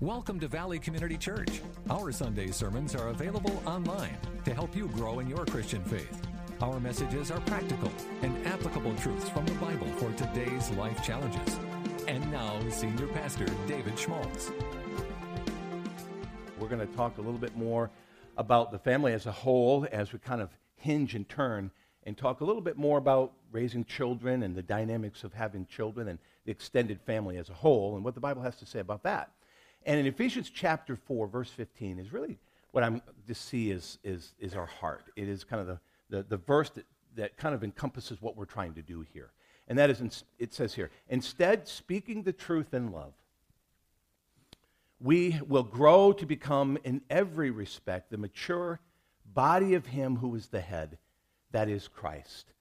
Welcome to Valley Community Church. Our Sunday sermons are available online to help you grow in your Christian faith. Our messages are practical and applicable truths from the Bible for today's life challenges. And now, Senior Pastor David Schmaltz. We're going to talk a little bit more about the family as a whole as we kind of hinge and turn and talk a little bit more about raising children and the dynamics of having children and the extended family as a whole and what the Bible has to say about that. And in Ephesians chapter 4, verse 15, is really what I'm to see is, is, is our heart. It is kind of the, the, the verse that, that kind of encompasses what we're trying to do here. And that is, in, it says here, instead, speaking the truth in love, we will grow to become, in every respect, the mature body of Him who is the head, that is Christ.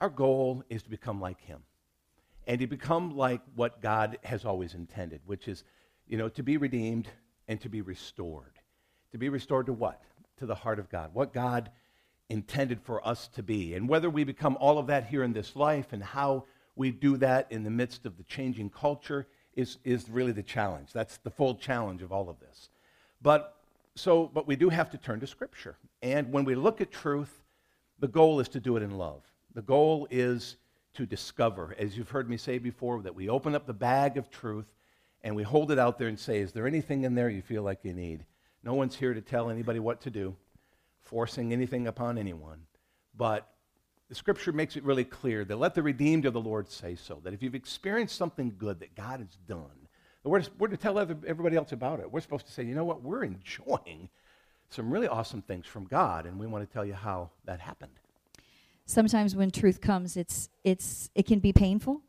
Our goal is to become like Him and to become like what God has always intended, which is, you know, to be redeemed and to be restored. To be restored to what? To the heart of God. What God intended for us to be. And whether we become all of that here in this life and how we do that in the midst of the changing culture is, is really the challenge. That's the full challenge of all of this. But so, but we do have to turn to Scripture. And when we look at truth, the goal is to do it in love. The goal is to discover, as you've heard me say before, that we open up the bag of truth and we hold it out there and say, Is there anything in there you feel like you need? No one's here to tell anybody what to do, forcing anything upon anyone. But the scripture makes it really clear that let the redeemed of the Lord say so. That if you've experienced something good that God has done, we're we're to tell everybody else about it. We're supposed to say, you know what, we're enjoying some really awesome things from God, and we want to tell you how that happened sometimes when truth comes, it's it's it can be painful.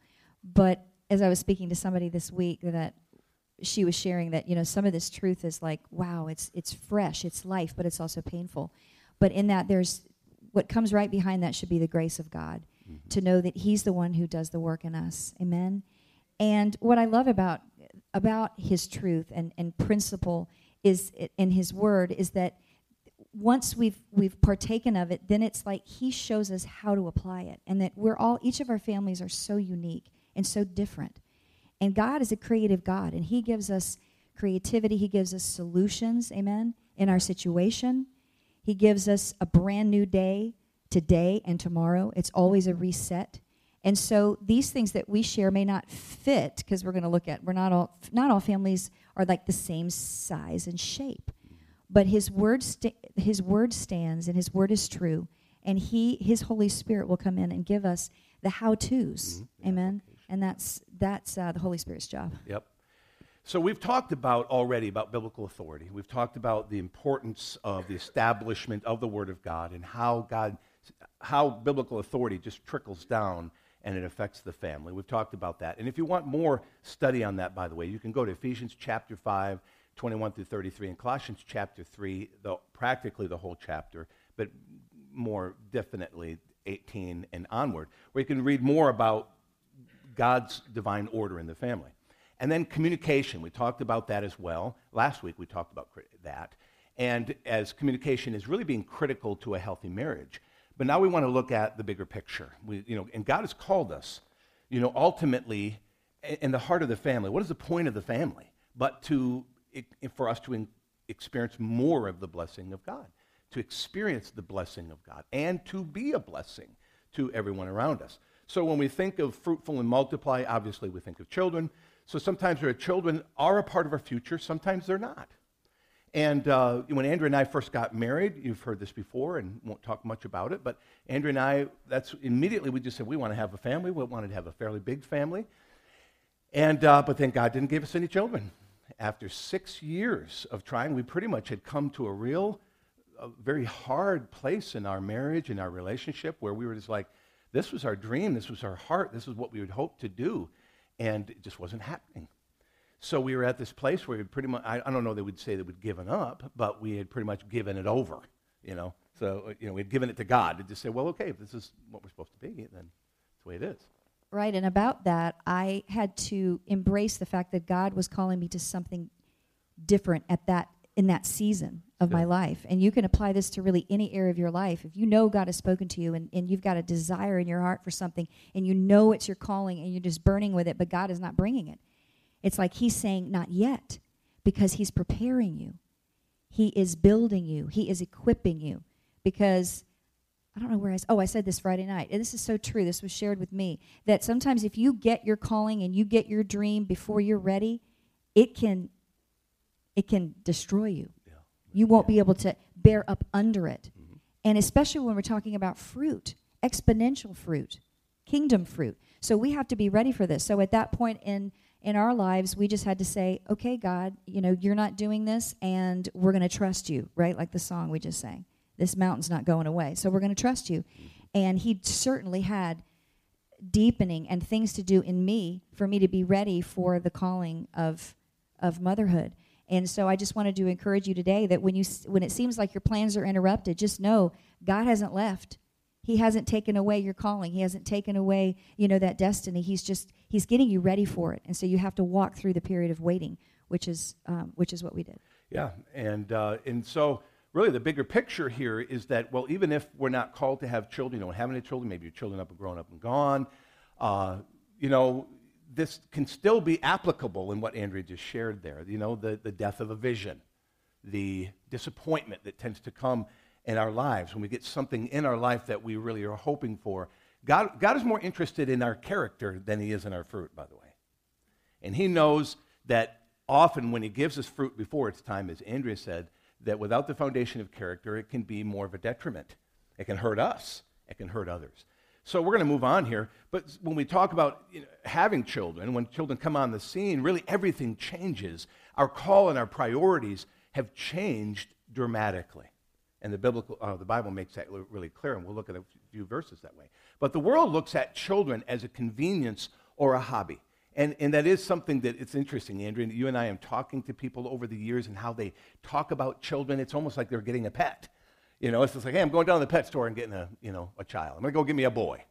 But as I was speaking to somebody this week, that she was sharing that you know some of this truth is like, wow, it's it's fresh, it's life, but it's also painful. But in that, there's what comes right behind that should be the grace of God mm-hmm. to know that He's the one who does the work in us. Amen. And what I love about about His truth and and principle is in His Word is that once we've we've partaken of it, then it's like he shows us how to apply it, and that we're all each of our families are so unique and so different. And God is a creative God, and He gives us creativity. He gives us solutions, amen, in our situation. He gives us a brand new day today and tomorrow. It's always a reset. And so these things that we share may not fit because we're going to look at we're not all not all families are like the same size and shape but his word sta- his word stands and his word is true and he his holy spirit will come in and give us the how to's mm-hmm. amen and that's that's uh, the holy spirit's job. Yep. So we've talked about already about biblical authority. We've talked about the importance of the establishment of the word of god and how god how biblical authority just trickles down and it affects the family. We've talked about that. And if you want more study on that by the way you can go to ephesians chapter 5 21 through 33, and Colossians chapter 3, the, practically the whole chapter, but more definitely 18 and onward, where you can read more about God's divine order in the family. And then communication, we talked about that as well. Last week we talked about that. And as communication is really being critical to a healthy marriage. But now we want to look at the bigger picture. We, you know, and God has called us, you know, ultimately in the heart of the family. What is the point of the family? But to for us to experience more of the blessing of God, to experience the blessing of God, and to be a blessing to everyone around us. So when we think of fruitful and multiply, obviously we think of children. So sometimes our children are a part of our future, sometimes they're not. And uh, when Andrea and I first got married, you've heard this before and won't talk much about it, but Andrea and I, that's immediately we just said we want to have a family. We wanted to have a fairly big family. And, uh, but then God didn't give us any children after six years of trying, we pretty much had come to a real, a very hard place in our marriage in our relationship where we were just like, this was our dream, this was our heart, this is what we would hope to do, and it just wasn't happening. So we were at this place where we pretty much, I, I don't know that we'd say that we'd given up, but we had pretty much given it over, you know. So, you know, we'd given it to God to just say, well, okay, if this is what we're supposed to be, then that's the way it is. Right, and about that, I had to embrace the fact that God was calling me to something different at that in that season of yeah. my life. And you can apply this to really any area of your life. If you know God has spoken to you and, and you've got a desire in your heart for something and you know it's your calling and you're just burning with it, but God is not bringing it. It's like He's saying, not yet, because He's preparing you. He is building you. He is equipping you. Because I don't know where I oh I said this Friday night. And this is so true. This was shared with me that sometimes if you get your calling and you get your dream before you're ready, it can it can destroy you. You won't be able to bear up under it. Mm-hmm. And especially when we're talking about fruit, exponential fruit, kingdom fruit. So we have to be ready for this. So at that point in in our lives, we just had to say, "Okay, God, you know, you're not doing this and we're going to trust you," right? Like the song we just sang. This mountain's not going away. So we're going to trust you. And he certainly had deepening and things to do in me for me to be ready for the calling of of motherhood. And so I just wanted to encourage you today that when you when it seems like your plans are interrupted, just know God hasn't left. He hasn't taken away your calling. He hasn't taken away, you know, that destiny. He's just he's getting you ready for it. And so you have to walk through the period of waiting, which is um, which is what we did. Yeah, and uh, and so really the bigger picture here is that well, even if we're not called to have children, you don't have any children, maybe your children up and grown up and gone, uh, you know, this can still be applicable in what Andrea just shared there. You know, the, the death of a vision, the disappointment that tends to come in our lives when we get something in our life that we really are hoping for. God, God is more interested in our character than he is in our fruit, by the way. And he knows that often when he gives us fruit before its time, as Andrea said, that without the foundation of character, it can be more of a detriment. It can hurt us, it can hurt others. So we're going to move on here. But when we talk about you know, having children, when children come on the scene, really everything changes. Our call and our priorities have changed dramatically. And the biblical, uh, the Bible makes that really clear, and we'll look at a few verses that way. But the world looks at children as a convenience or a hobby. And, and that is something that it's interesting, Andrea. You and I am talking to people over the years and how they talk about children. It's almost like they're getting a pet. You know, it's just like, hey, I'm going down to the pet store and getting a, you know, a child. I'm going to go get me a boy.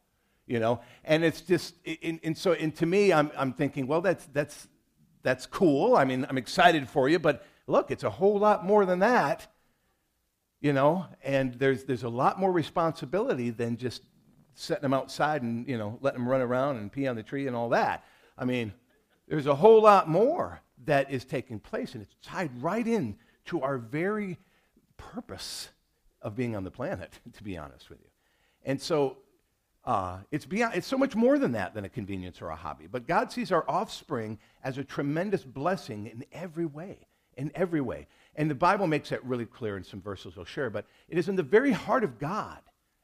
You know, and it's just, and, and so, and to me, I'm, I'm thinking, well, that's, that's, that's cool. I mean, I'm excited for you, but look, it's a whole lot more than that. You know, and there's, there's a lot more responsibility than just setting them outside and, you know, letting them run around and pee on the tree and all that. I mean, there's a whole lot more that is taking place, and it's tied right in to our very purpose of being on the planet, to be honest with you. And so uh, it's, beyond, it's so much more than that than a convenience or a hobby. But God sees our offspring as a tremendous blessing in every way, in every way. And the Bible makes that really clear in some verses I'll share. But it is in the very heart of God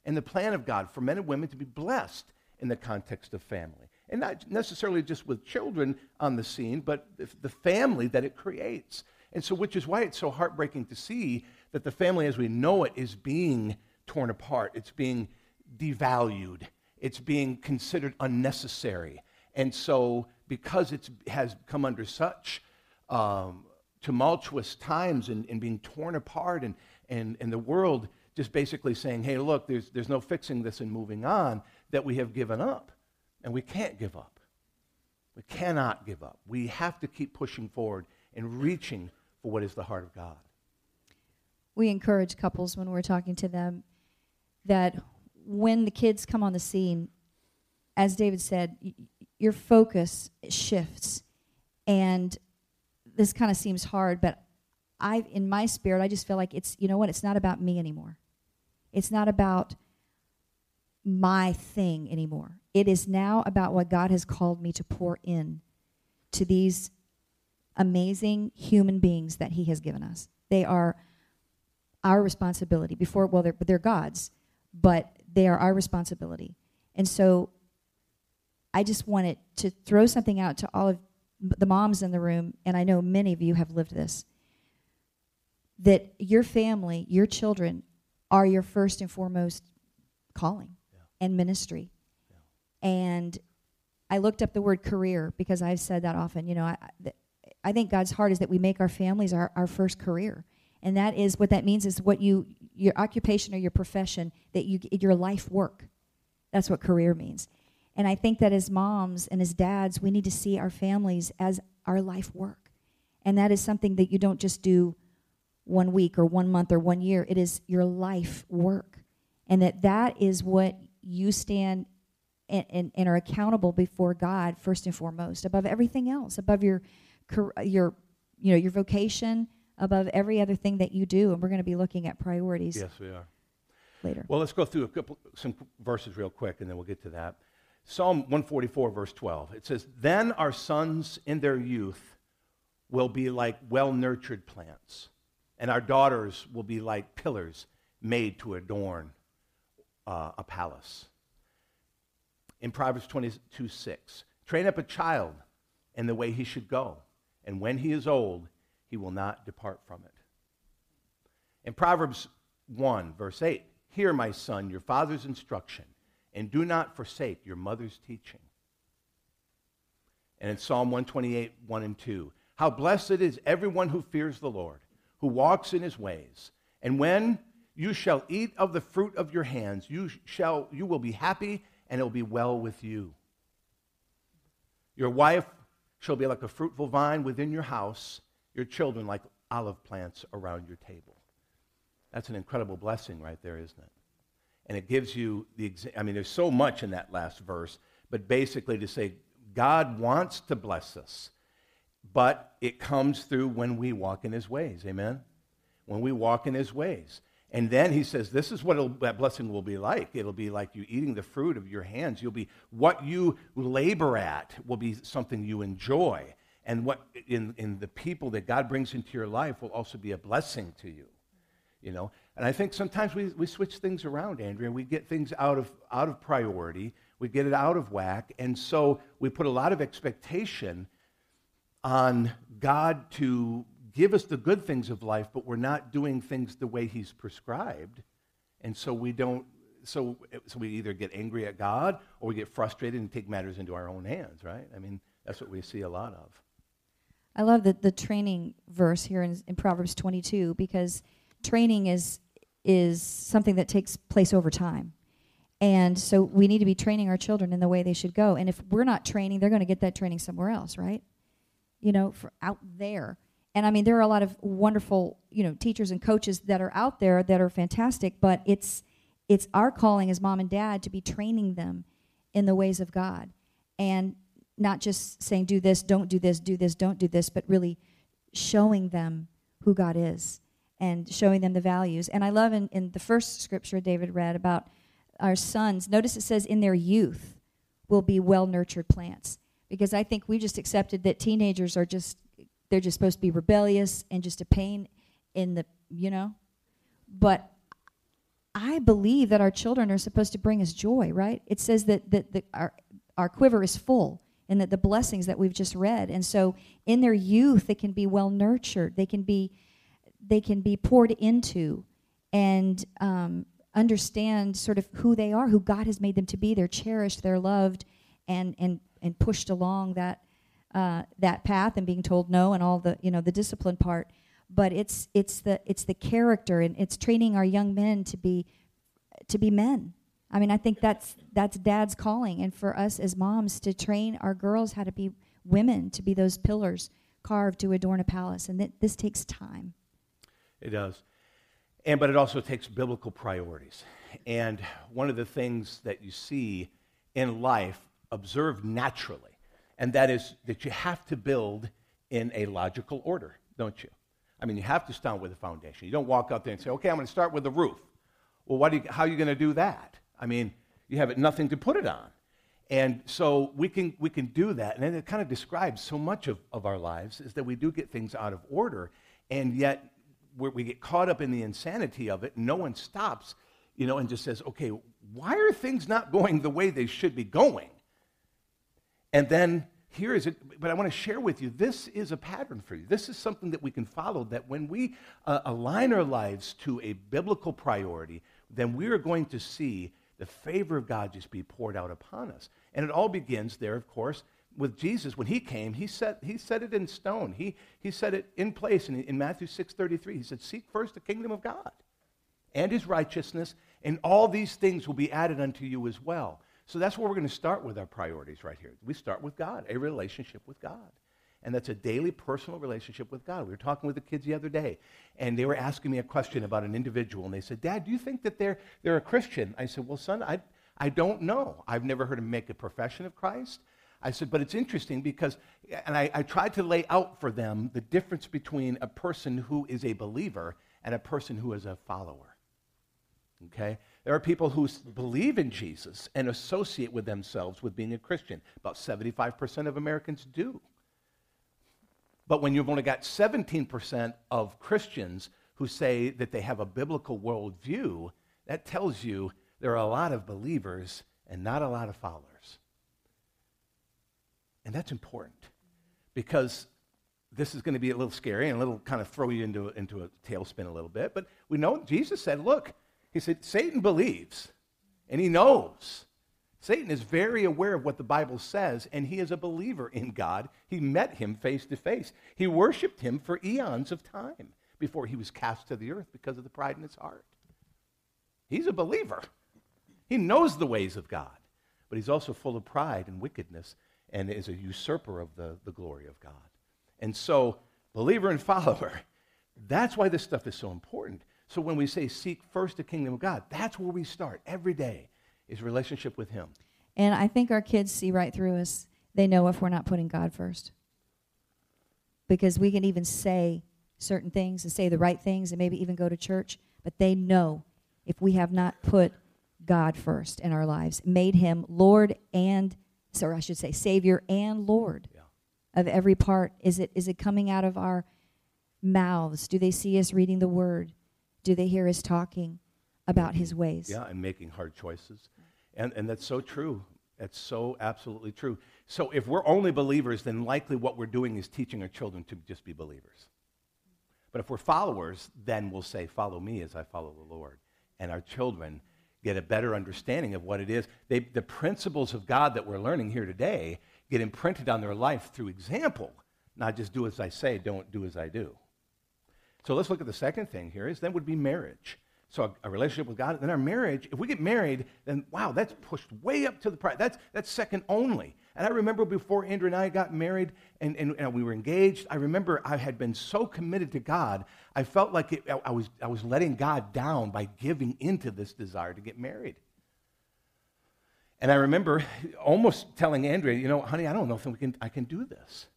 and the plan of God for men and women to be blessed in the context of family. And not necessarily just with children on the scene, but the family that it creates. And so, which is why it's so heartbreaking to see that the family as we know it is being torn apart, it's being devalued, it's being considered unnecessary. And so, because it has come under such um, tumultuous times and, and, being torn apart, and, and, and the world just basically saying, hey, look, there's, there's no fixing this and moving on, that we have given up. And we can't give up. We cannot give up. We have to keep pushing forward and reaching for what is the heart of God we encourage couples when we're talking to them that when the kids come on the scene, as David said, y- your focus shifts. And this kind of seems hard, but I, in my spirit, I just feel like it's, you know what, it's not about me anymore. It's not about my thing anymore. It is now about what God has called me to pour in to these amazing human beings that He has given us. They are our responsibility. Before well they're, they're god's but they are our responsibility. And so i just wanted to throw something out to all of the moms in the room and i know many of you have lived this that your family your children are your first and foremost calling yeah. and ministry. Yeah. and i looked up the word career because i've said that often. You know i, I think god's heart is that we make our families our, our first career and that is what that means is what you your occupation or your profession that you your life work. That's what career means. And i think that as moms and as dads we need to see our families as our life work. And that is something that you don't just do one week or one month or one year. It is your life work. And that that is what you stand and, and, and are accountable before god first and foremost above everything else above your your you know, your vocation above every other thing that you do. And we're going to be looking at priorities Yes, we are. later. Well, let's go through a couple, some verses real quick, and then we'll get to that. Psalm 144, verse 12. It says, Then our sons in their youth will be like well nurtured plants, and our daughters will be like pillars made to adorn uh, a palace. In Proverbs 22, 6, train up a child in the way he should go, and when he is old, he will not depart from it. In Proverbs 1, verse 8, Hear, my son, your father's instruction, and do not forsake your mother's teaching. And in Psalm 128, 1 and 2, How blessed is everyone who fears the Lord, who walks in his ways. And when you shall eat of the fruit of your hands, you, shall, you will be happy, and it will be well with you. Your wife shall be like a fruitful vine within your house, your children like olive plants around your table. That's an incredible blessing right there, isn't it? And it gives you the, exa- I mean, there's so much in that last verse, but basically to say God wants to bless us, but it comes through when we walk in his ways. Amen? When we walk in his ways. And then he says, This is what that blessing will be like. It'll be like you eating the fruit of your hands. You'll be, what you labor at will be something you enjoy. And what in, in the people that God brings into your life will also be a blessing to you. You know? And I think sometimes we, we switch things around, Andrea. We get things out of, out of priority, we get it out of whack. And so we put a lot of expectation on God to give us the good things of life, but we're not doing things the way He's prescribed. And so we don't, so, so we either get angry at God or we get frustrated and take matters into our own hands, right? I mean, that's what we see a lot of. I love the, the training verse here in, in Proverbs 22 because training is is something that takes place over time. And so we need to be training our children in the way they should go. And if we're not training, they're going to get that training somewhere else, right? You know, for out there. And I mean, there are a lot of wonderful, you know, teachers and coaches that are out there that are fantastic, but it's it's our calling as mom and dad to be training them in the ways of God. And not just saying do this, don't do this, do this, don't do this, but really showing them who God is and showing them the values. And I love in, in the first scripture David read about our sons, notice it says, in their youth will be well nurtured plants. Because I think we just accepted that teenagers are just, they're just supposed to be rebellious and just a pain in the, you know? But I believe that our children are supposed to bring us joy, right? It says that, that, that our, our quiver is full and that the blessings that we've just read. And so in their youth, they can be well nurtured. They can be they can be poured into and um, understand sort of who they are, who God has made them to be. They're cherished, they're loved, and and and pushed along that uh, that path and being told no and all the you know the discipline part. But it's it's the it's the character and it's training our young men to be to be men. I mean, I think that's that's dad's calling, and for us as moms to train our girls how to be women, to be those pillars carved to adorn a palace, and that this takes time. It does. And but it also takes biblical priorities. And one of the things that you see in life observed naturally, and that is that you have to build in a logical order, don't you? I mean, you have to start with a foundation. You don't walk out there and say, "Okay, I'm going to start with the roof." Well, you, how are you going to do that? I mean, you have nothing to put it on. And so we can, we can do that. And it kind of describes so much of, of our lives is that we do get things out of order. And yet we get caught up in the insanity of it. No one stops, you know, and just says, okay, why are things not going the way they should be going? And then here is it, but I want to share with you this is a pattern for you. This is something that we can follow that when we uh, align our lives to a biblical priority, then we are going to see the favor of God just be poured out upon us. And it all begins there, of course, with Jesus, when he came, he set, he set it in stone. He, he set it in place. in, in Matthew 6.33, he said, seek first the kingdom of God and his righteousness, and all these things will be added unto you as well. So that's where we're going to start with our priorities right here. We start with God, a relationship with God. And that's a daily personal relationship with God. We were talking with the kids the other day, and they were asking me a question about an individual. And they said, Dad, do you think that they're, they're a Christian? I said, Well, son, I, I don't know. I've never heard him make a profession of Christ. I said, but it's interesting because, and I, I tried to lay out for them the difference between a person who is a believer and a person who is a follower. Okay? There are people who believe in Jesus and associate with themselves with being a Christian. About 75% of Americans do. But when you've only got 17% of Christians who say that they have a biblical worldview, that tells you there are a lot of believers and not a lot of followers. And that's important because this is going to be a little scary and a little kind of throw you into, into a tailspin a little bit. But we know Jesus said, look, he said, Satan believes and he knows. Satan is very aware of what the Bible says, and he is a believer in God. He met him face to face. He worshiped him for eons of time before he was cast to the earth because of the pride in his heart. He's a believer. He knows the ways of God, but he's also full of pride and wickedness and is a usurper of the, the glory of God. And so, believer and follower, that's why this stuff is so important. So when we say seek first the kingdom of God, that's where we start every day is relationship with him. And I think our kids see right through us. They know if we're not putting God first. Because we can even say certain things and say the right things and maybe even go to church, but they know if we have not put God first in our lives, made him Lord and or I should say Savior and Lord yeah. of every part. Is it is it coming out of our mouths? Do they see us reading the word? Do they hear us talking about his ways? Yeah, and making hard choices. And and that's so true. That's so absolutely true. So if we're only believers, then likely what we're doing is teaching our children to just be believers. But if we're followers, then we'll say, Follow me as I follow the Lord. And our children get a better understanding of what it is. They, the principles of God that we're learning here today get imprinted on their life through example, not just do as I say, don't do as I do. So let's look at the second thing here is then would be marriage. So a, a, relationship with God, then our marriage. If we get married, then wow, that's pushed way up to the price. That's that's second only. And I remember before Andrea and I got married and, and, and we were engaged, I remember I had been so committed to God, I felt like it, I, I, was, I was letting God down by giving into this desire to get married. And I remember almost telling Andrea, you know, honey, I don't know if we can, I can do this.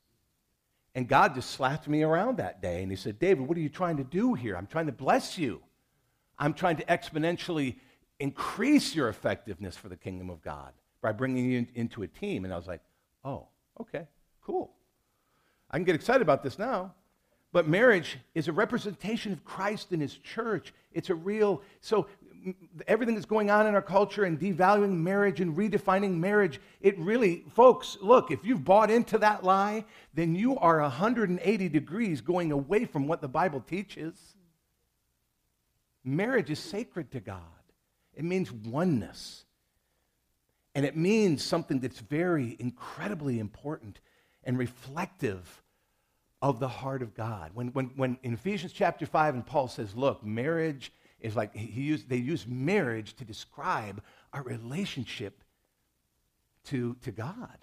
And God just slapped me around that day and he said, David, what are you trying to do here? I'm trying to bless you. I'm trying to exponentially increase your effectiveness for the kingdom of God by bringing you in, into a team. And I was like, oh, okay, cool. I can get excited about this now. But marriage is a representation of Christ and his church. It's a real, so everything that's going on in our culture and devaluing marriage and redefining marriage, it really, folks, look, if you've bought into that lie, then you are 180 degrees going away from what the Bible teaches. Marriage is sacred to God, it means oneness. And it means something that's very incredibly important and reflective of the heart of God. When, when, when in Ephesians chapter 5, and Paul says, look, marriage is like, he used, they use marriage to describe our relationship to, to God.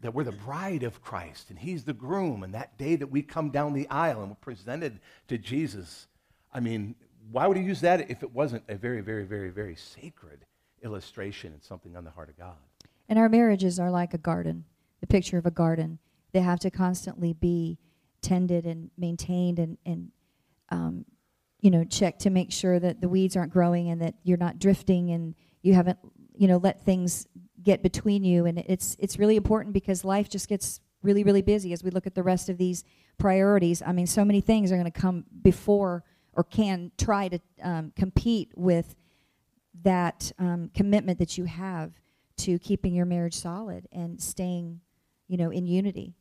That we're the mm-hmm. bride of Christ and he's the groom. And that day that we come down the aisle and we're presented to Jesus, I mean, why would he use that if it wasn't a very, very, very, very sacred illustration and something on the heart of God. And our marriages are like a garden, the picture of a garden. They have to constantly be tended and maintained and, and um, you know, checked to make sure that the weeds aren't growing and that you're not drifting and you haven't, you know, let things get between you. And it's, it's really important because life just gets really, really busy as we look at the rest of these priorities. I mean, so many things are going to come before or can try to um, compete with – that um, commitment that you have to keeping your marriage solid and staying, you know, in unity.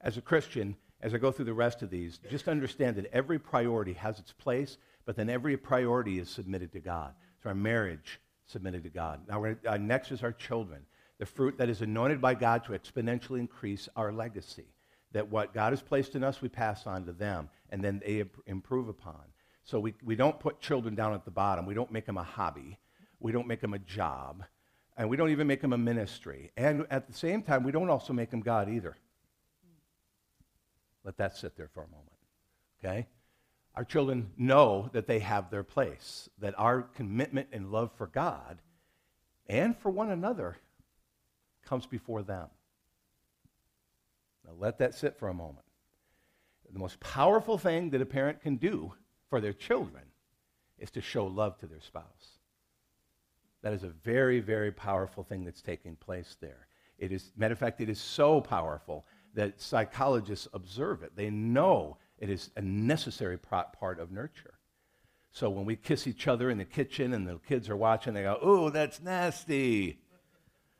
As a Christian, as I go through the rest of these, just understand that every priority has its place, but then every priority is submitted to God. So our marriage submitted to God. Now, uh, next is our children, the fruit that is anointed by God to exponentially increase our legacy. That what God has placed in us, we pass on to them, and then they improve upon. So we, we don't put children down at the bottom. We don't make them a hobby. We don't make them a job. And we don't even make them a ministry. And at the same time, we don't also make them God either. Let that sit there for a moment. Okay? Our children know that they have their place, that our commitment and love for God and for one another comes before them. Now let that sit for a moment. The most powerful thing that a parent can do for their children is to show love to their spouse. That is a very, very powerful thing that's taking place there. It is, matter of fact, it is so powerful that psychologists observe it. They know it is a necessary part of nurture. So when we kiss each other in the kitchen and the kids are watching, they go, "Oh, that's nasty.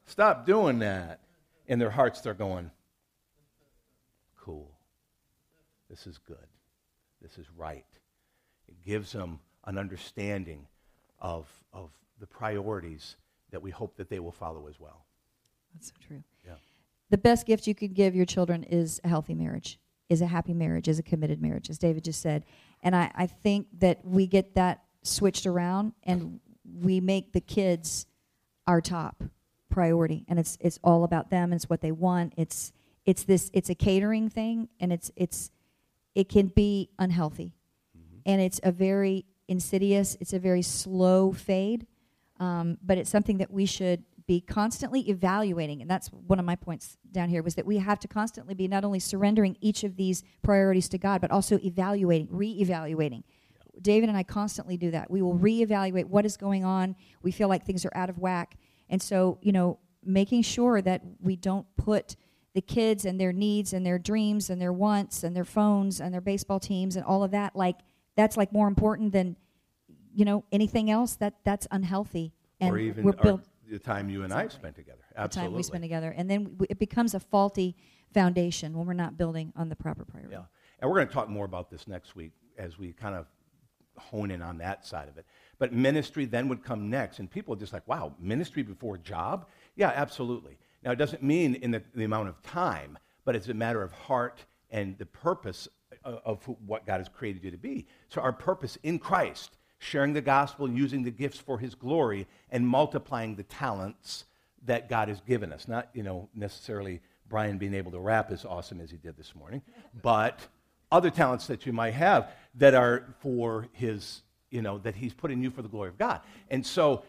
Stop doing that." In their hearts, they're going, "Cool. This is good. This is right." It gives them an understanding of, of the priorities that we hope that they will follow as well. That's so true. Yeah. The best gift you could give your children is a healthy marriage, is a happy marriage, is a committed marriage, as David just said. And I, I think that we get that switched around and we make the kids our top priority. And it's it's all about them, it's what they want. It's it's this it's a catering thing and it's it's it can be unhealthy. And it's a very insidious, it's a very slow fade. Um, but it's something that we should be constantly evaluating. And that's one of my points down here was that we have to constantly be not only surrendering each of these priorities to god but also evaluating re-evaluating. David and i constantly do that. We will re-evaluate what is going on. We feel like things are out of whack. And so you know making sure that we don't put the kids and their needs and their dreams and their wants and their phones and their baseball teams and all of that like that's like more important than you know anything else that that's unhealthy and or even we're built the time you and exactly. I spent together. Absolutely. The time we spend together. And then w- it becomes a faulty foundation when we're not building on the proper priority. Yeah. And we're going to talk more about this next week as we kind of hone in on that side of it. But ministry then would come next. And people are just like, wow, ministry before job? Yeah, absolutely. Now, it doesn't mean in the, the amount of time, but it's a matter of heart and the purpose of, of what God has created you to be. So, our purpose in Christ sharing the gospel, using the gifts for his glory, and multiplying the talents that God has given us. Not, you know, necessarily Brian being able to rap as awesome as he did this morning, but other talents that you might have that are for his, you know, that he's put in you for the glory of God. And so,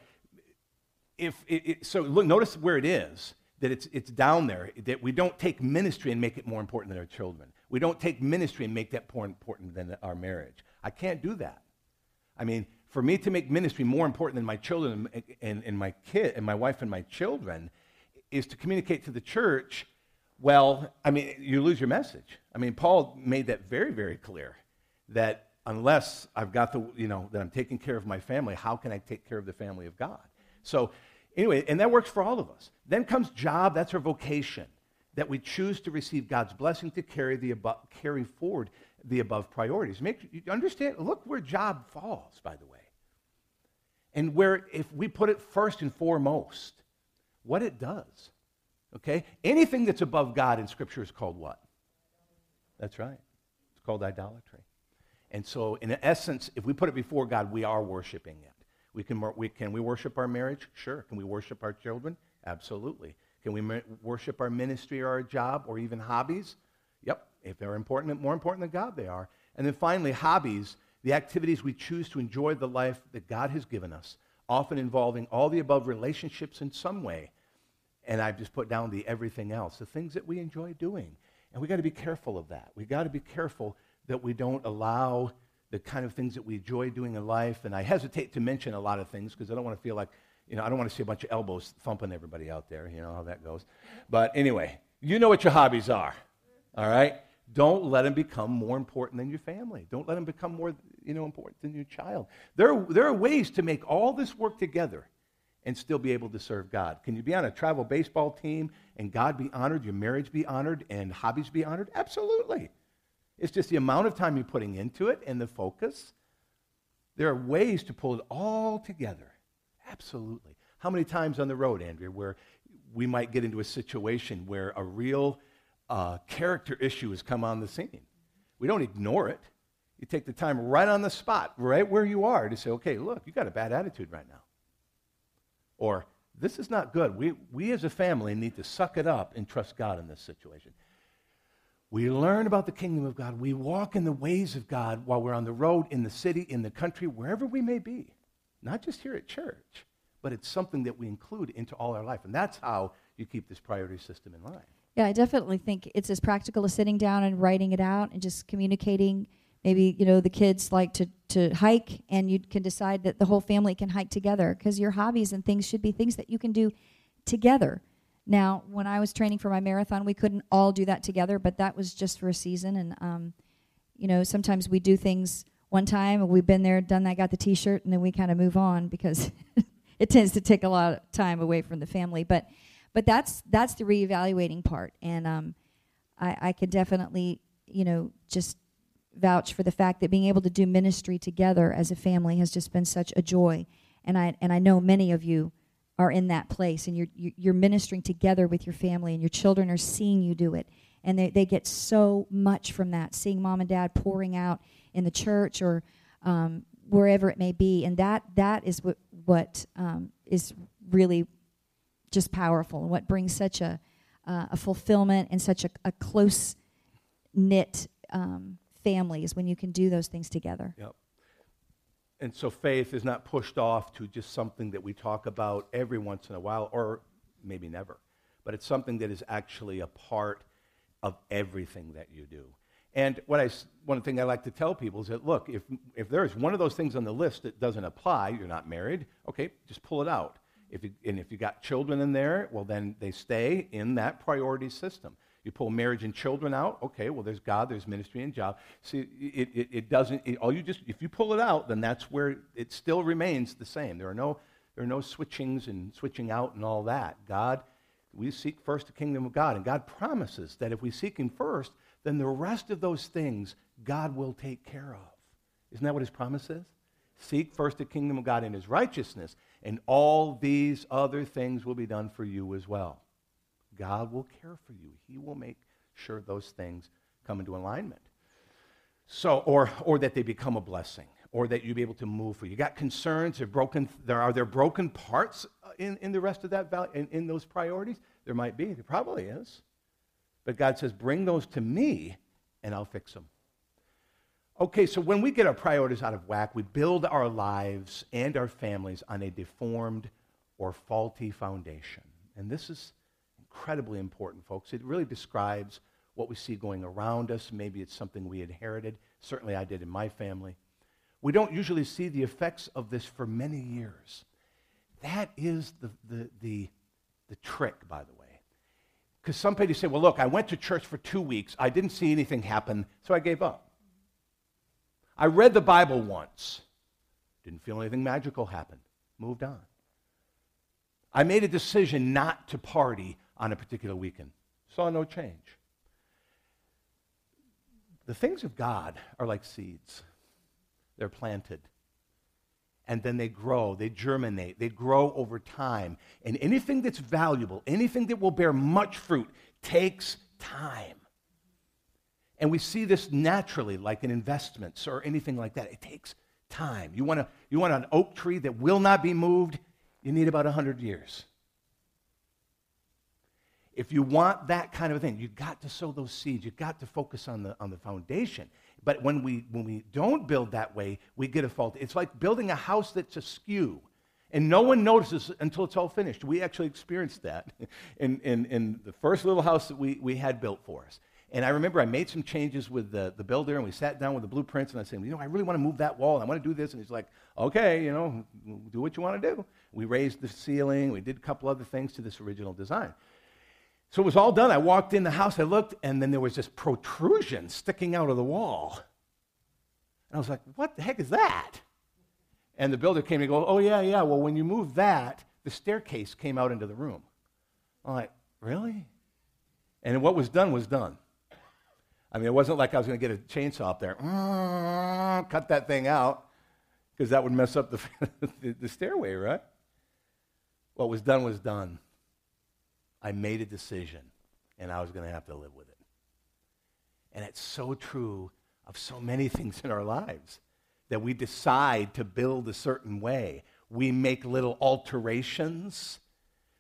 if it, it, so, look, notice where it is that it's, it's down there, that we don't take ministry and make it more important than our children. We don't take ministry and make that more important than our marriage. I can't do that. I mean, for me to make ministry more important than my children and, and, and my kid and my wife and my children is to communicate to the church well i mean you lose your message i mean paul made that very very clear that unless i've got the you know that i'm taking care of my family how can i take care of the family of god so anyway and that works for all of us then comes job that's our vocation that we choose to receive god's blessing to carry the carry forward the above priorities. Make you understand, look where job falls, by the way. And where if we put it first and foremost, what it does. Okay? Anything that's above God in Scripture is called what? That's right. It's called idolatry. And so, in essence, if we put it before God, we are worshiping it. We can, we, can we worship our marriage? Sure. Can we worship our children? Absolutely. Can we worship our ministry or our job or even hobbies? Yep, if they're important, more important than God, they are. And then finally, hobbies, the activities we choose to enjoy the life that God has given us, often involving all the above relationships in some way. And I've just put down the everything else, the things that we enjoy doing. And we've got to be careful of that. We've got to be careful that we don't allow the kind of things that we enjoy doing in life. And I hesitate to mention a lot of things because I don't want to feel like, you know, I don't want to see a bunch of elbows thumping everybody out there. You know how that goes. But anyway, you know what your hobbies are. All right? Don't let them become more important than your family. Don't let them become more you know, important than your child. There, there are ways to make all this work together and still be able to serve God. Can you be on a travel baseball team and God be honored, your marriage be honored, and hobbies be honored? Absolutely. It's just the amount of time you're putting into it and the focus. There are ways to pull it all together. Absolutely. How many times on the road, Andrea, where we might get into a situation where a real uh, character issue has come on the scene. We don't ignore it. You take the time right on the spot, right where you are, to say, okay, look, you got a bad attitude right now. Or, this is not good. We, we as a family need to suck it up and trust God in this situation. We learn about the kingdom of God. We walk in the ways of God while we're on the road, in the city, in the country, wherever we may be. Not just here at church, but it's something that we include into all our life. And that's how you keep this priority system in line. Yeah, I definitely think it's as practical as sitting down and writing it out and just communicating. Maybe you know the kids like to to hike, and you can decide that the whole family can hike together because your hobbies and things should be things that you can do together. Now, when I was training for my marathon, we couldn't all do that together, but that was just for a season. And um, you know, sometimes we do things one time, we've been there, done that, got the T-shirt, and then we kind of move on because it tends to take a lot of time away from the family. But but that's that's the reevaluating part, and um, I, I could definitely you know just vouch for the fact that being able to do ministry together as a family has just been such a joy, and I and I know many of you are in that place, and you're you're ministering together with your family, and your children are seeing you do it, and they they get so much from that, seeing mom and dad pouring out in the church or um, wherever it may be, and that that is what what um, is really just powerful and what brings such a, uh, a fulfillment and such a, a close knit um, families when you can do those things together. Yep. And so faith is not pushed off to just something that we talk about every once in a while or maybe never, but it's something that is actually a part of everything that you do. And what I, one thing I like to tell people is that, look, if, if there is one of those things on the list that doesn't apply, you're not married, okay, just pull it out. If you, and if you got children in there, well, then they stay in that priority system. You pull marriage and children out, okay, well, there's God, there's ministry and job. See, it, it, it doesn't, it, all you just, if you pull it out, then that's where it still remains the same. There are no, there are no switchings and switching out and all that. God, we seek first the kingdom of God, and God promises that if we seek Him first, then the rest of those things God will take care of. Isn't that what His promise is? Seek first the kingdom of God and His righteousness, and all these other things will be done for you as well. God will care for you. He will make sure those things come into alignment. So, or, or that they become a blessing, or that you be able to move for you. got concerns, there, broken, there are there broken parts in, in the rest of that value, in, in those priorities? There might be. There probably is. But God says, bring those to me, and I'll fix them. Okay, so when we get our priorities out of whack, we build our lives and our families on a deformed or faulty foundation. And this is incredibly important, folks. It really describes what we see going around us. Maybe it's something we inherited. Certainly, I did in my family. We don't usually see the effects of this for many years. That is the, the, the, the trick, by the way. Because some people say, well, look, I went to church for two weeks. I didn't see anything happen, so I gave up. I read the Bible once. Didn't feel anything magical happen. Moved on. I made a decision not to party on a particular weekend. Saw no change. The things of God are like seeds. They're planted. And then they grow, they germinate, they grow over time. And anything that's valuable, anything that will bear much fruit, takes time. And we see this naturally, like in investments or anything like that. It takes time. You want, a, you want an oak tree that will not be moved, you need about 100 years. If you want that kind of a thing, you've got to sow those seeds. You've got to focus on the, on the foundation. But when we, when we don't build that way, we get a fault. It's like building a house that's askew. And no one notices until it's all finished. We actually experienced that in, in, in the first little house that we, we had built for us. And I remember I made some changes with the, the builder, and we sat down with the blueprints, and I said, you know, I really want to move that wall, and I want to do this. And he's like, okay, you know, do what you want to do. We raised the ceiling, we did a couple other things to this original design. So it was all done. I walked in the house, I looked, and then there was this protrusion sticking out of the wall. And I was like, what the heck is that? And the builder came and go, oh, yeah, yeah, well, when you move that, the staircase came out into the room. I'm like, really? And what was done was done. I mean, it wasn't like I was going to get a chainsaw up there, mm, cut that thing out, because that would mess up the, the stairway, right? What was done was done. I made a decision, and I was going to have to live with it. And it's so true of so many things in our lives that we decide to build a certain way. We make little alterations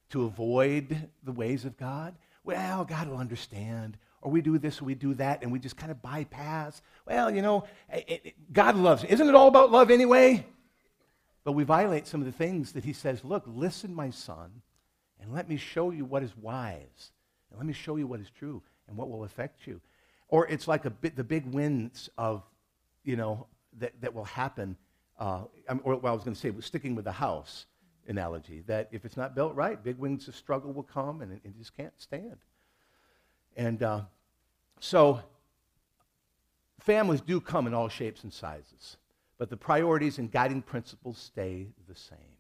to avoid the ways of God. Well, God will understand. Or we do this or we do that, and we just kind of bypass. Well, you know, it, it, God loves. Isn't it all about love anyway? But we violate some of the things that He says, look, listen, my son, and let me show you what is wise. And let me show you what is true and what will affect you. Or it's like a bit, the big winds of, you know, that, that will happen. Uh, or well, I was going to say, sticking with the house analogy, that if it's not built right, big winds of struggle will come and it, it just can't stand. And uh, so families do come in all shapes and sizes, but the priorities and guiding principles stay the same.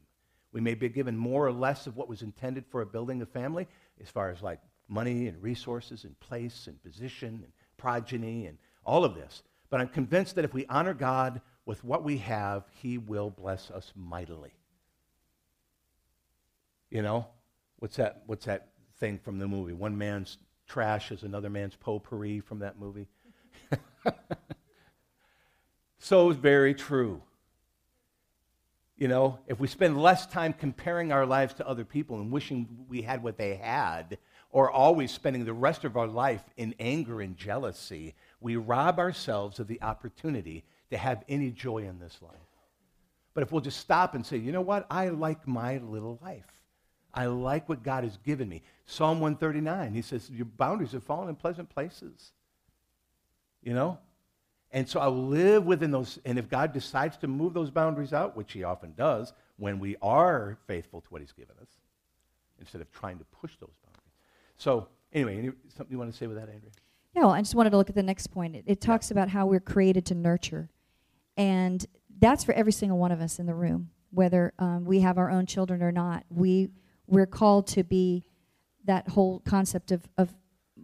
We may be given more or less of what was intended for a building a family, as far as like money and resources and place and position and progeny and all of this. But I'm convinced that if we honor God with what we have, He will bless us mightily. You know, what's that? What's that thing from the movie? One man's trash is another man's potpourri from that movie. so very true. You know, if we spend less time comparing our lives to other people and wishing we had what they had, or always spending the rest of our life in anger and jealousy, we rob ourselves of the opportunity to have any joy in this life. But if we'll just stop and say, you know what? I like my little life. I like what God has given me. Psalm 139, he says, Your boundaries have fallen in pleasant places. You know? And so I'll live within those. And if God decides to move those boundaries out, which He often does when we are faithful to what He's given us, instead of trying to push those boundaries. So, anyway, any, something you want to say with that, Andrea? Yeah, well, I just wanted to look at the next point. It, it talks yeah. about how we're created to nurture. And that's for every single one of us in the room, whether um, we have our own children or not. We, we're called to be that whole concept of, of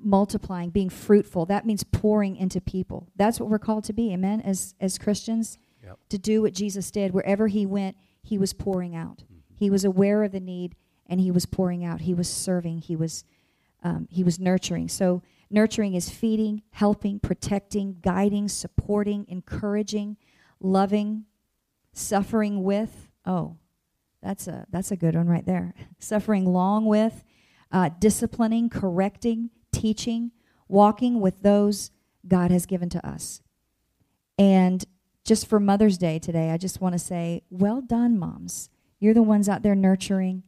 multiplying, being fruitful. That means pouring into people. That's what we're called to be, amen, as, as Christians, yep. to do what Jesus did. Wherever he went, he was pouring out. Mm-hmm. He was aware of the need, and he was pouring out. He was serving. He was, um, he was nurturing. So nurturing is feeding, helping, protecting, guiding, supporting, encouraging, loving, suffering with. Oh, that's a, that's a good one right there. suffering long with, uh, disciplining, correcting, teaching, walking with those God has given to us. And just for Mother's Day today, I just want to say, well done, moms. You're the ones out there nurturing.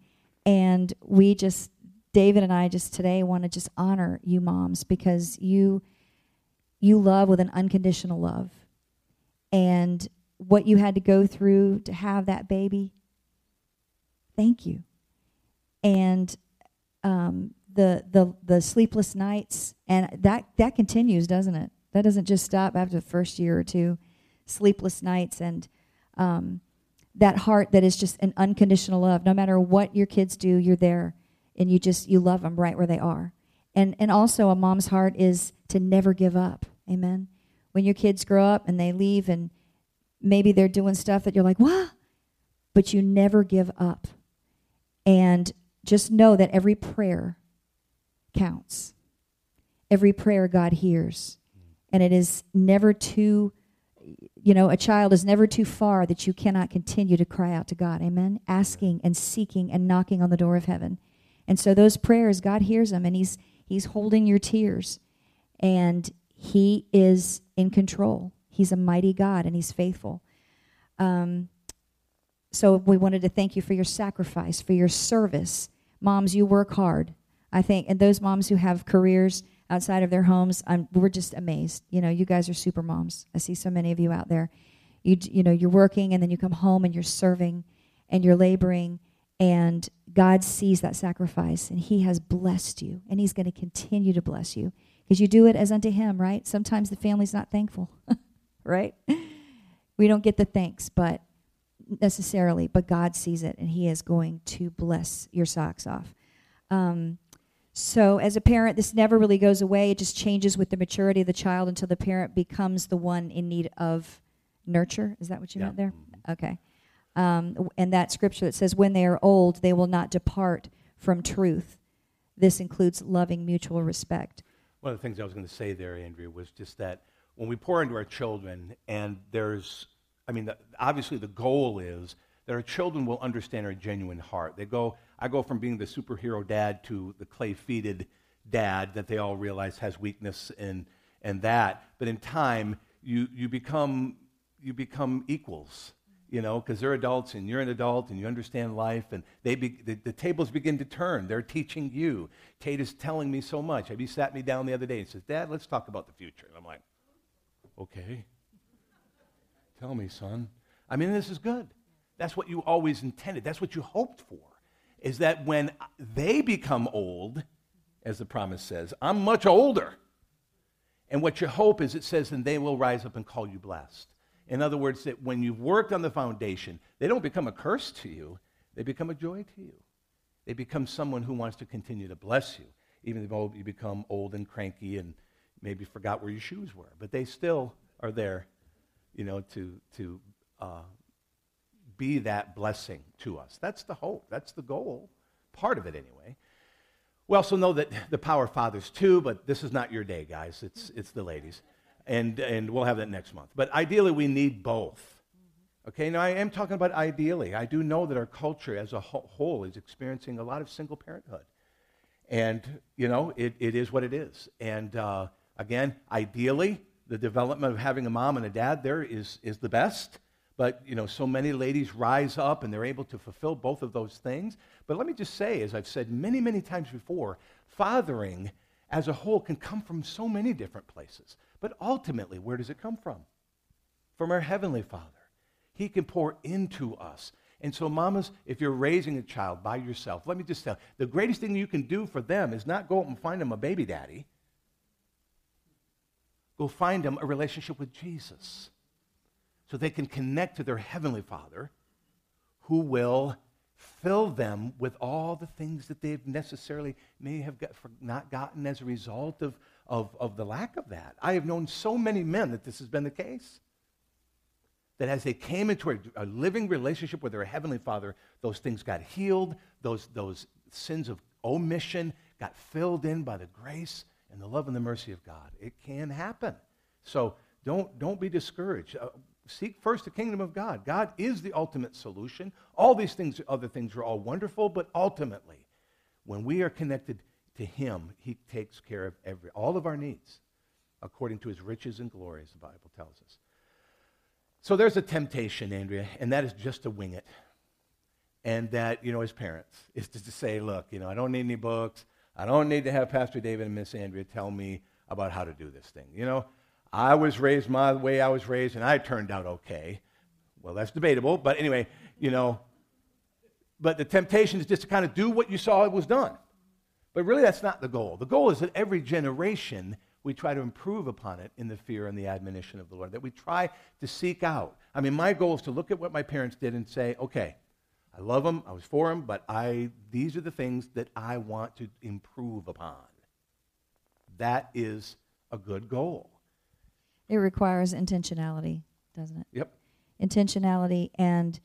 And we just, David and I just today want to just honor you, moms, because you you love with an unconditional love. And what you had to go through to have that baby, thank you. And um, the the the sleepless nights, and that that continues, doesn't it? That doesn't just stop after the first year or two. Sleepless nights and um, that heart that is just an unconditional love. No matter what your kids do, you're there, and you just you love them right where they are. And and also a mom's heart is to never give up. Amen. When your kids grow up and they leave, and maybe they're doing stuff that you're like, what? But you never give up. And just know that every prayer counts. Every prayer God hears. And it is never too, you know, a child is never too far that you cannot continue to cry out to God. Amen? Asking and seeking and knocking on the door of heaven. And so those prayers, God hears them and He's He's holding your tears. And He is in control. He's a mighty God and He's faithful. Um, so we wanted to thank you for your sacrifice, for your service. Moms, you work hard. I think, and those moms who have careers outside of their homes, I'm, we're just amazed. You know, you guys are super moms. I see so many of you out there. You, you know, you're working and then you come home and you're serving and you're laboring and God sees that sacrifice and he has blessed you and he's going to continue to bless you because you do it as unto him, right? Sometimes the family's not thankful, right? We don't get the thanks, but necessarily, but God sees it and he is going to bless your socks off. Um, so, as a parent, this never really goes away. It just changes with the maturity of the child until the parent becomes the one in need of nurture. Is that what you yeah. meant there? Okay. Um, and that scripture that says, when they are old, they will not depart from truth. This includes loving mutual respect. One of the things I was going to say there, Andrea, was just that when we pour into our children, and there's, I mean, the, obviously the goal is that our children will understand our genuine heart. They go, I go from being the superhero dad to the clay feeted dad that they all realize has weakness and, and that. But in time, you, you, become, you become equals. you know, because they're adults and you're an adult and you understand life, and they be, the, the, tables begin to turn. They're teaching you. Kate is telling me so much. You sat me down the other day and says, Dad, let's talk about the future. And I'm like, okay. Tell me, son. I mean, this is good. That's what you always intended. That's what you hoped for. Is that when they become old, as the promise says, I'm much older. And what you hope is it says, and they will rise up and call you blessed. In other words, that when you've worked on the foundation, they don't become a curse to you, they become a joy to you. They become someone who wants to continue to bless you, even though you become old and cranky and maybe forgot where your shoes were. But they still are there, you know, to, to uh, be that blessing to us. That's the hope. That's the goal. Part of it, anyway. We also know that the power fathers too, but this is not your day, guys. It's, it's the ladies and, and we'll have that next month. But ideally, we need both. Okay, now I am talking about ideally. I do know that our culture as a whole is experiencing a lot of single parenthood. And, you know, it, it is what it is. And uh, again, ideally, the development of having a mom and a dad there is, is the best. But, you know, so many ladies rise up and they're able to fulfill both of those things. But let me just say, as I've said many, many times before, fathering as a whole can come from so many different places. But ultimately, where does it come from? From our Heavenly Father. He can pour into us. And so, mamas, if you're raising a child by yourself, let me just tell you the greatest thing you can do for them is not go out and find them a baby daddy. Go find them a relationship with Jesus so they can connect to their Heavenly Father who will fill them with all the things that they've necessarily may have got, not gotten as a result of, of, of the lack of that. I have known so many men that this has been the case. That as they came into a, a living relationship with their Heavenly Father, those things got healed, those, those sins of omission got filled in by the grace and the love and the mercy of God. It can happen. So don't, don't be discouraged. Uh, seek first the kingdom of God. God is the ultimate solution. All these things, other things are all wonderful, but ultimately, when we are connected to him, he takes care of every, all of our needs according to his riches and glory, as the Bible tells us. So there's a temptation, Andrea, and that is just to wing it. And that, you know, as parents, is to, to say, look, you know, I don't need any books. I don't need to have Pastor David and Miss Andrea tell me about how to do this thing. You know, I was raised my way I was raised, and I turned out okay. Well, that's debatable, but anyway, you know, but the temptation is just to kind of do what you saw it was done. But really, that's not the goal. The goal is that every generation we try to improve upon it in the fear and the admonition of the Lord, that we try to seek out. I mean, my goal is to look at what my parents did and say, okay, I love them, I was for them, but I, these are the things that I want to improve upon. That is a good goal. It requires intentionality, doesn't it? Yep. Intentionality and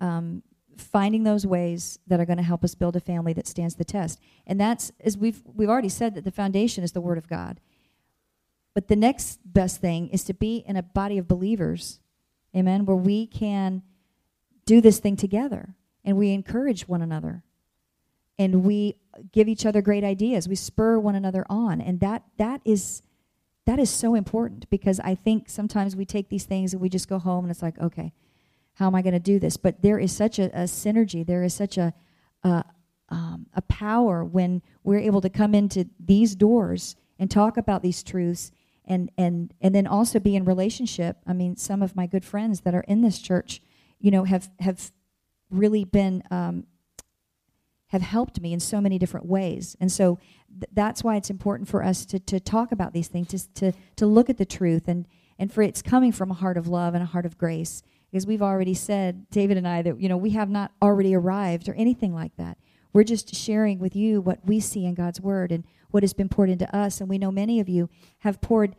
um, finding those ways that are going to help us build a family that stands the test. And that's as we've we've already said that the foundation is the word of God. But the next best thing is to be in a body of believers. Amen, where we can do this thing together and we encourage one another. And we give each other great ideas. We spur one another on. And that that is that is so important because I think sometimes we take these things and we just go home and it's like, okay, how am I going to do this? But there is such a, a synergy. There is such a, a, um, a power when we're able to come into these doors and talk about these truths and, and, and then also be in relationship. I mean, some of my good friends that are in this church, you know, have, have really been, um, have helped me in so many different ways. And so th- that's why it's important for us to, to talk about these things, to, to, to look at the truth and, and for it's coming from a heart of love and a heart of grace because we've already said, David and I, that you know we have not already arrived or anything like that. We're just sharing with you what we see in God's Word and what has been poured into us. And we know many of you have poured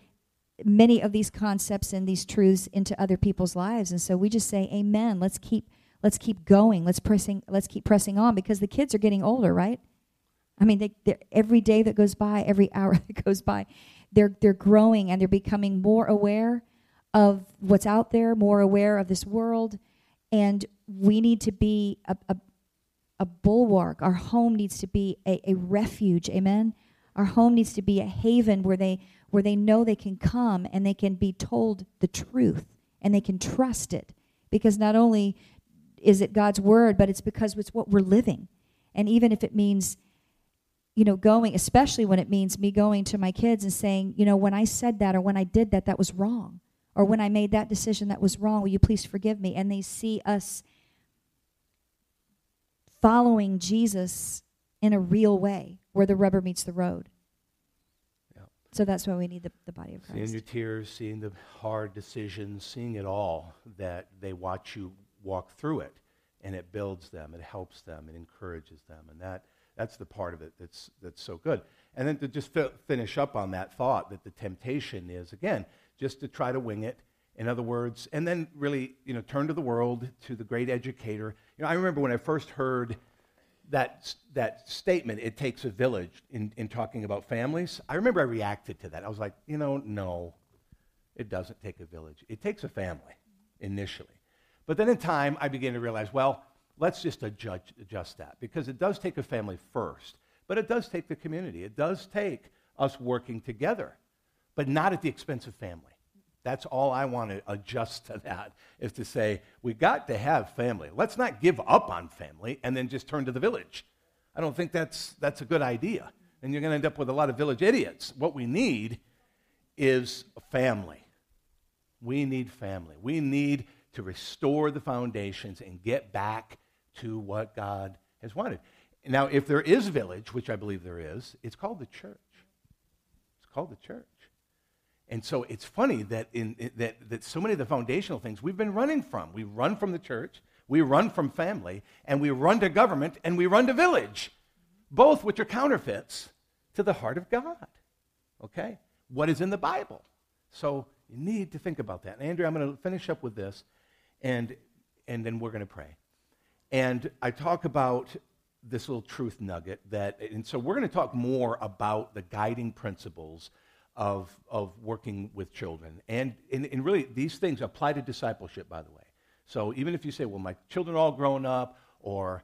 many of these concepts and these truths into other people's lives. And so we just say, Amen. Let's keep let's keep going. Let's pressing let's keep pressing on because the kids are getting older, right? I mean, they, every day that goes by, every hour that goes by, they're they're growing and they're becoming more aware of what's out there, more aware of this world, and we need to be a, a, a bulwark. Our home needs to be a, a refuge. Amen. Our home needs to be a haven where they where they know they can come and they can be told the truth and they can trust it because not only is it God's word, but it's because it's what we're living. And even if it means, you know, going, especially when it means me going to my kids and saying, you know, when I said that or when I did that, that was wrong. Or when I made that decision that was wrong, will you please forgive me? And they see us following Jesus in a real way where the rubber meets the road. Yeah. So that's why we need the, the body of Christ. Seeing your tears, seeing the hard decisions, seeing it all, that they watch you walk through it, and it builds them, it helps them, it encourages them, and that that's the part of it that's that's so good. And then to just fi- finish up on that thought, that the temptation is again just to try to wing it. In other words, and then really, you know, turn to the world, to the great educator. You know, I remember when I first heard that, that statement, it takes a village, in, in talking about families, I remember I reacted to that. I was like, you know, no, it doesn't take a village. It takes a family initially. But then in time, I began to realize, well, let's just adjust, adjust that because it does take a family first, but it does take the community. It does take us working together, but not at the expense of family. That's all I want to adjust to that is to say, we got to have family. Let's not give up on family and then just turn to the village. I don't think that's, that's a good idea. And you're going to end up with a lot of village idiots. What we need is family. We need family. We need to restore the foundations and get back to what God has wanted. Now, if there is village, which I believe there is, it's called the church. It's called the church. And so it's funny that, in, in, that, that so many of the foundational things we've been running from. We run from the church, we run from family, and we run to government, and we run to village, both which are counterfeits to the heart of God. Okay? What is in the Bible? So you need to think about that. And Andrea, I'm going to finish up with this, and, and then we're going to pray. And I talk about this little truth nugget that, and so we're going to talk more about the guiding principles of, of working with children. And, and, and really, these things apply to discipleship, by the way. So even if you say, well, my children are all grown up, or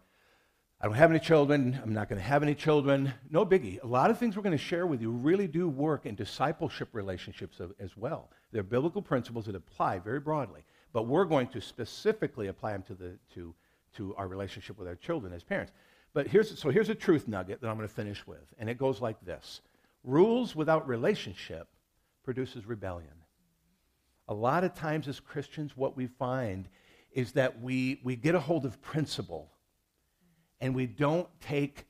I don't have any children, I'm not going to have any children, no biggie. A lot of things we're going to share with you really do work in discipleship relationships as well. They're biblical principles that apply very broadly, but we're going to specifically apply them to, the, to, to our relationship with our children as parents. But here's, so here's a truth nugget that I'm going to finish with, and it goes like this Rules without relationship produces rebellion. A lot of times as Christians, what we find is that we, we get a hold of principle and we don't take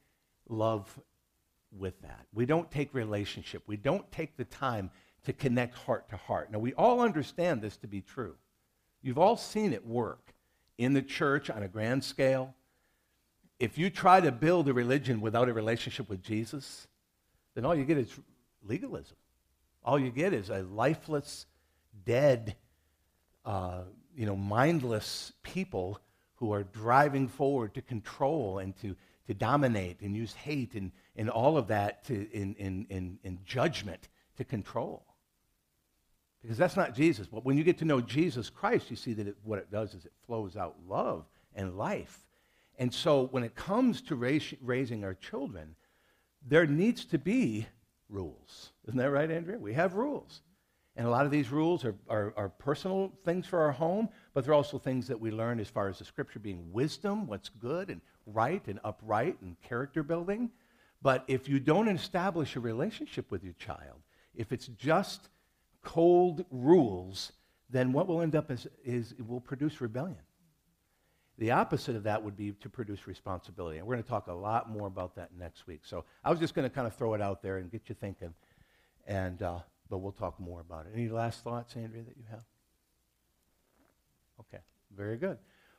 love with that. We don't take relationship. We don't take the time to connect heart to heart. Now, we all understand this to be true. You've all seen it work in the church on a grand scale. If you try to build a religion without a relationship with Jesus, then all you get is legalism. All you get is a lifeless, dead, uh, you know, mindless people who are driving forward to control and to, to dominate and use hate and, and all of that to, in, in, in, in judgment to control. Because that's not Jesus. But when you get to know Jesus Christ, you see that it, what it does is it flows out love and life. And so when it comes to raise, raising our children, there needs to be rules. Isn't that right, Andrea? We have rules. And a lot of these rules are, are, are, personal things for our home, but they're also things that we learn as far as the scripture being wisdom, what's good and right and upright and character building. But if you don't establish a relationship with your child, if it's just cold rules, then what will end up is, is it will produce rebellion. The opposite of that would be to produce responsibility. And we're going to talk a lot more about that next week. So I was just going to kind of throw it out there and get you thinking. And, uh, but we'll talk more about it. Any last thoughts, Andrea, that you have? Okay, very good.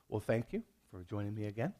Well, thank you for joining me again.